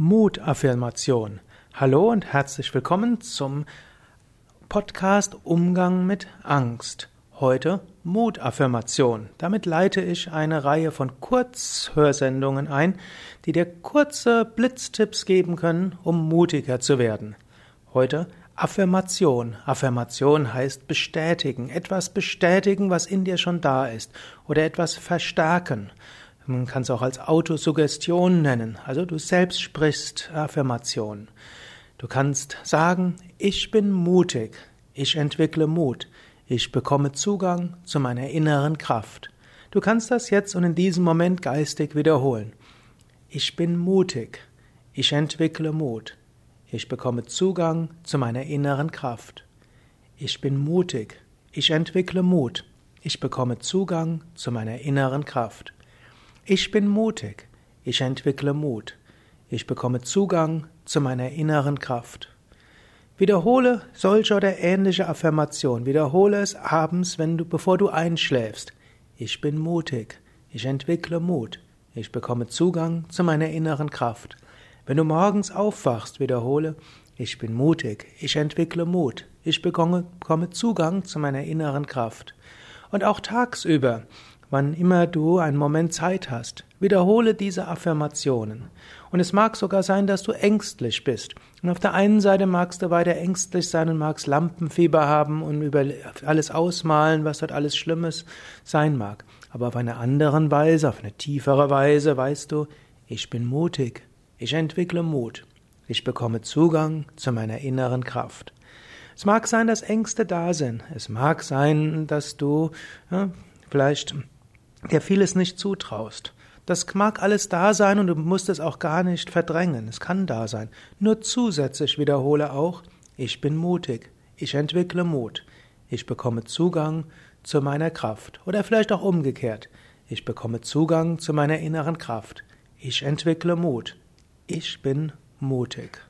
Mutaffirmation. Hallo und herzlich willkommen zum Podcast Umgang mit Angst. Heute Mutaffirmation. Damit leite ich eine Reihe von Kurzhörsendungen ein, die dir kurze Blitztipps geben können, um mutiger zu werden. Heute Affirmation. Affirmation heißt bestätigen, etwas bestätigen, was in dir schon da ist, oder etwas verstärken. Man kann es auch als Autosuggestion nennen. Also du selbst sprichst Affirmation. Du kannst sagen, ich bin mutig, ich entwickle Mut, ich bekomme Zugang zu meiner inneren Kraft. Du kannst das jetzt und in diesem Moment geistig wiederholen. Ich bin mutig, ich entwickle Mut, ich bekomme Zugang zu meiner inneren Kraft. Ich bin mutig, ich entwickle Mut, ich bekomme Zugang zu meiner inneren Kraft. Ich bin mutig, ich entwickle Mut, ich bekomme Zugang zu meiner inneren Kraft. Wiederhole solche oder ähnliche Affirmationen, wiederhole es abends, wenn du, bevor du einschläfst. Ich bin mutig, ich entwickle Mut, ich bekomme Zugang zu meiner inneren Kraft. Wenn du morgens aufwachst, wiederhole, ich bin mutig, ich entwickle Mut, ich bekomme, bekomme Zugang zu meiner inneren Kraft. Und auch tagsüber, Wann immer du einen Moment Zeit hast, wiederhole diese Affirmationen. Und es mag sogar sein, dass du ängstlich bist. Und auf der einen Seite magst du weiter ängstlich sein und magst Lampenfieber haben und über alles ausmalen, was dort alles Schlimmes sein mag. Aber auf einer anderen Weise, auf eine tiefere Weise weißt du, ich bin mutig, ich entwickle Mut, ich bekomme Zugang zu meiner inneren Kraft. Es mag sein, dass Ängste da sind. Es mag sein, dass du ja, vielleicht der vieles nicht zutraust. Das mag alles da sein und du musst es auch gar nicht verdrängen. Es kann da sein. Nur zusätzlich wiederhole auch, ich bin mutig. Ich entwickle Mut. Ich bekomme Zugang zu meiner Kraft. Oder vielleicht auch umgekehrt. Ich bekomme Zugang zu meiner inneren Kraft. Ich entwickle Mut. Ich bin mutig.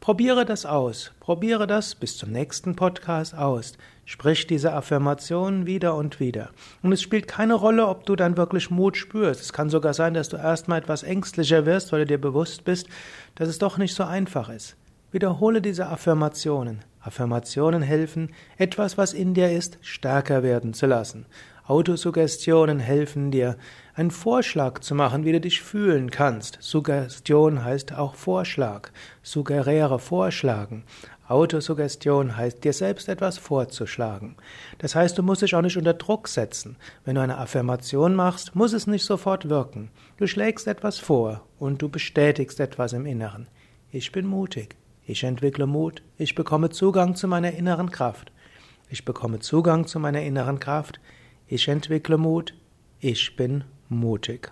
Probiere das aus. Probiere das bis zum nächsten Podcast aus. Sprich diese Affirmation wieder und wieder. Und es spielt keine Rolle, ob du dann wirklich Mut spürst. Es kann sogar sein, dass du erstmal etwas ängstlicher wirst, weil du dir bewusst bist, dass es doch nicht so einfach ist. Wiederhole diese Affirmationen. Affirmationen helfen, etwas, was in dir ist, stärker werden zu lassen. Autosuggestionen helfen dir, einen Vorschlag zu machen, wie du dich fühlen kannst. Suggestion heißt auch Vorschlag. Suggeriere, vorschlagen. Autosuggestion heißt, dir selbst etwas vorzuschlagen. Das heißt, du musst dich auch nicht unter Druck setzen. Wenn du eine Affirmation machst, muss es nicht sofort wirken. Du schlägst etwas vor und du bestätigst etwas im Inneren. Ich bin mutig. Ich entwickle Mut. Ich bekomme Zugang zu meiner inneren Kraft. Ich bekomme Zugang zu meiner inneren Kraft. Ich entwickle Mut. Ich bin mutig.